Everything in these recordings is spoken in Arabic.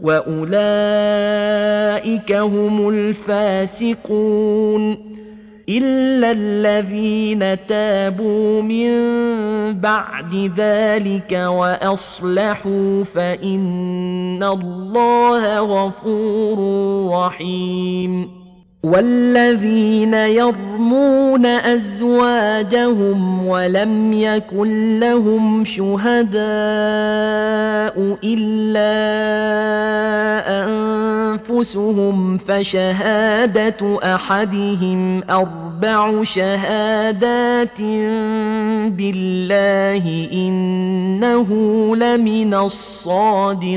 واولئك هم الفاسقون الا الذين تابوا من بعد ذلك واصلحوا فان الله غفور رحيم والذين يرمون ازواجهم ولم يكن لهم شهداء الا انفسهم فشهاده احدهم أربع شهادات بالله انه لمن الصادقين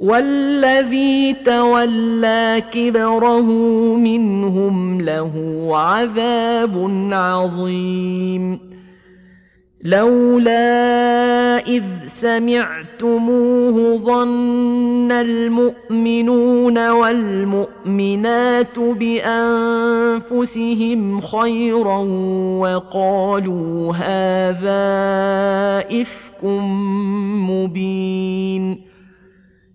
والذي تولى كبره منهم له عذاب عظيم. لولا إذ سمعتموه ظن المؤمنون والمؤمنات بأنفسهم خيرا وقالوا هذا إفك مبين.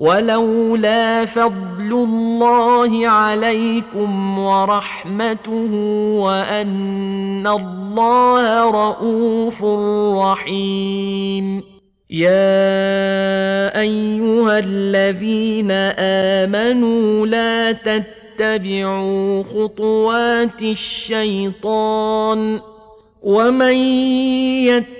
ولولا فضل الله عليكم ورحمته وأن الله رءوف رحيم. يا أيها الذين آمنوا لا تتبعوا خطوات الشيطان ومن يتبع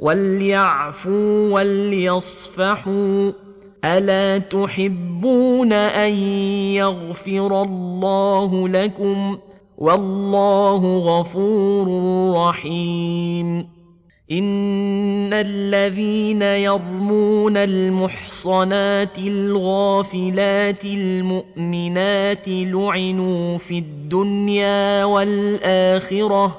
وليعفوا وليصفحوا الا تحبون ان يغفر الله لكم والله غفور رحيم ان الذين يرمون المحصنات الغافلات المؤمنات لعنوا في الدنيا والاخره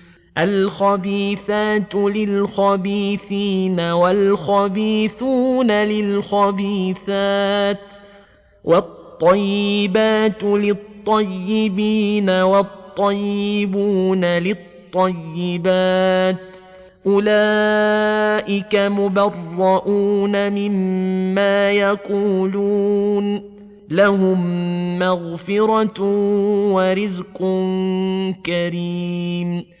الخبيثات للخبيثين والخبيثون للخبيثات والطيبات للطيبين والطيبون للطيبات أولئك مبرؤون مما يقولون لهم مغفرة ورزق كريم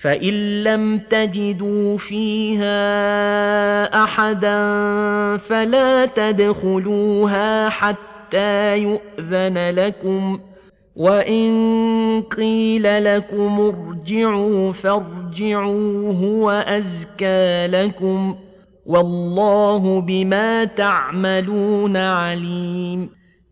فإن لم تجدوا فيها أحدا فلا تدخلوها حتى يؤذن لكم. وإن قيل لكم ارجعوا فارجعوا هو ازكى لكم. والله بما تعملون عليم.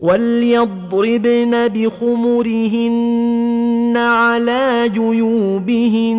وليضربن بخمرهن على جيوبهن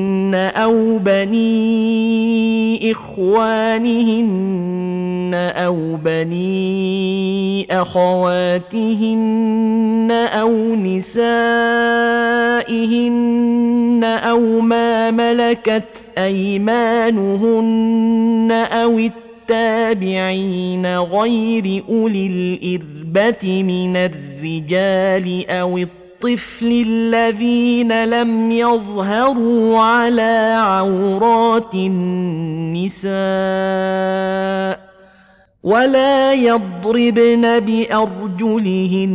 اخوانهن أو بني اخوانهن أو بني اخواتهن أو نسائهن أو ما ملكت ايمانهن أو التابعين غير اولي الاربه من الرجال أو الطفل الذين لم يظهروا على عورات النساء ولا يضربن بأرجلهن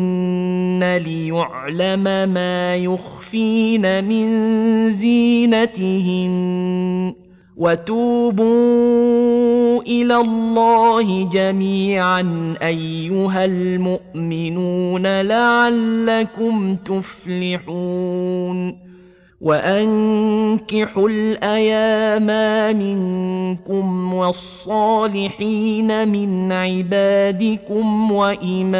ليعلم ما يخفين من زينتهن وتوبوا إلى الله جميعا أيها المؤمنون لعلكم تفلحون. وأنكحوا الأيام منكم والصالحين من عبادكم وإمائكم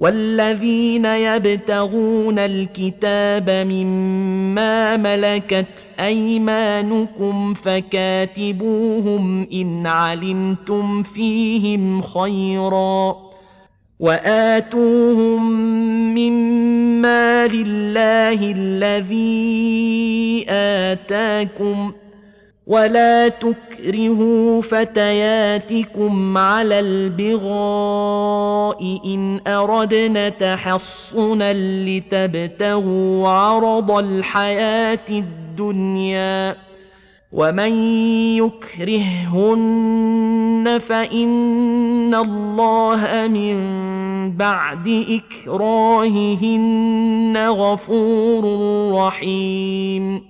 والذين يبتغون الكتاب مما ملكت ايمانكم فكاتبوهم ان علمتم فيهم خيرا واتوهم مما لله الذي اتاكم ولا تكرهوا فتياتكم على البغاء ان اردنا تحصنا لتبتغوا عرض الحياة الدنيا ومن يكرههن فان الله من بعد اكراههن غفور رحيم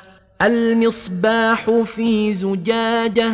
المصباح في زجاجة.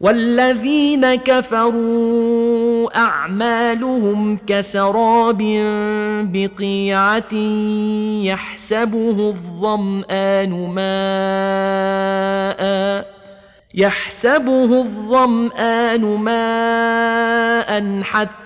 والذين كفروا أعمالهم كسراب بقيعة يحسبه الظمآن ماء يحسبه الظمآن ماء حتى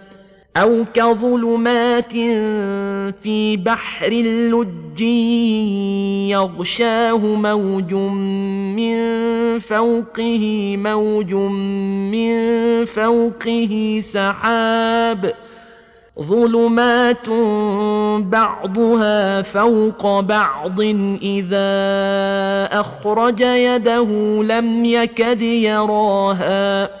أو كظلمات في بحر لج يغشاه موج من فوقه موج من فوقه سحاب. ظلمات بعضها فوق بعض إذا أخرج يده لم يكد يراها.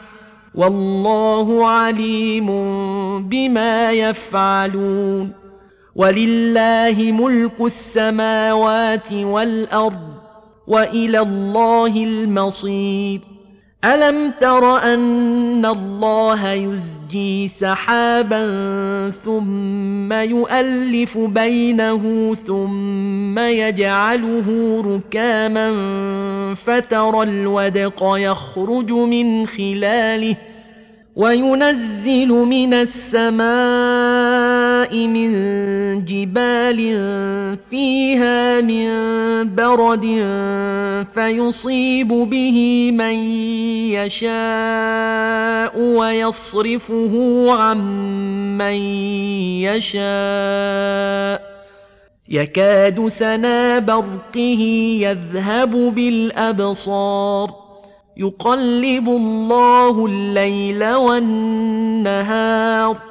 والله عليم بما يفعلون. ولله ملك السماوات والأرض وإلى الله المصير. ألم تر أن الله يزجي سحابا ثم يؤلف بينه ثم يجعله ركاما فترى الودق يخرج من خلاله وينزل من السماء من جبال فيها من برد فيصيب به من يشاء ويصرفه عن من يشاء. يكاد سنا برقه يذهب بالأبصار. يقلب الله الليل والنهار.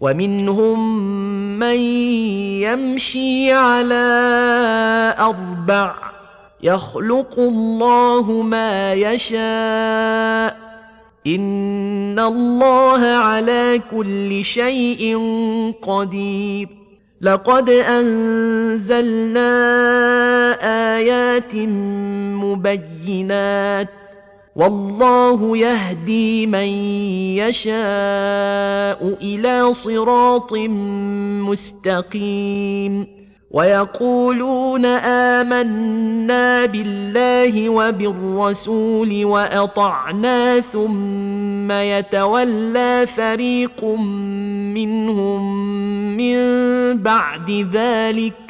ومنهم من يمشي على أربع يخلق الله ما يشاء إن الله على كل شيء قدير لقد أنزلنا آيات مبينات والله يهدي من يشاء إلى صراط مستقيم. ويقولون آمنا بالله وبالرسول وأطعنا ثم يتولى فريق منهم من بعد ذلك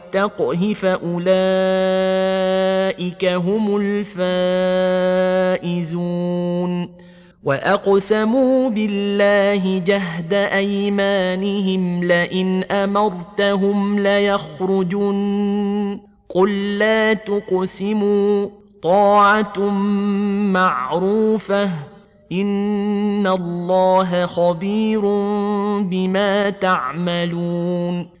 ويتقه فأولئك هم الفائزون وأقسموا بالله جهد أيمانهم لئن أمرتهم ليخرجن. قل لا تقسموا طاعة معروفة. إن الله خبير بما تعملون.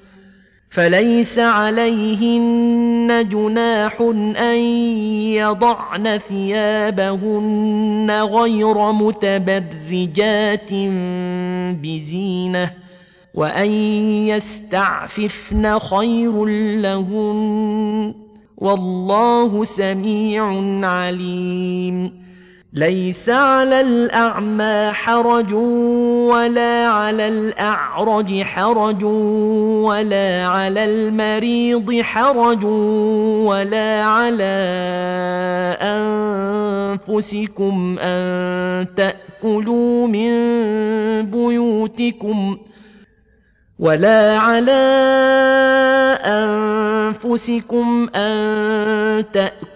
فليس عليهن جناح أن يضعن ثيابهن غير متبرجات بزينة وأن يستعففن خير لهن والله سميع عليم ليس على الأعمى حرج ولا على الأعرج حرج ولا على المريض حرج ولا على أنفسكم أن تأكلوا من بيوتكم ولا على أنفسكم أن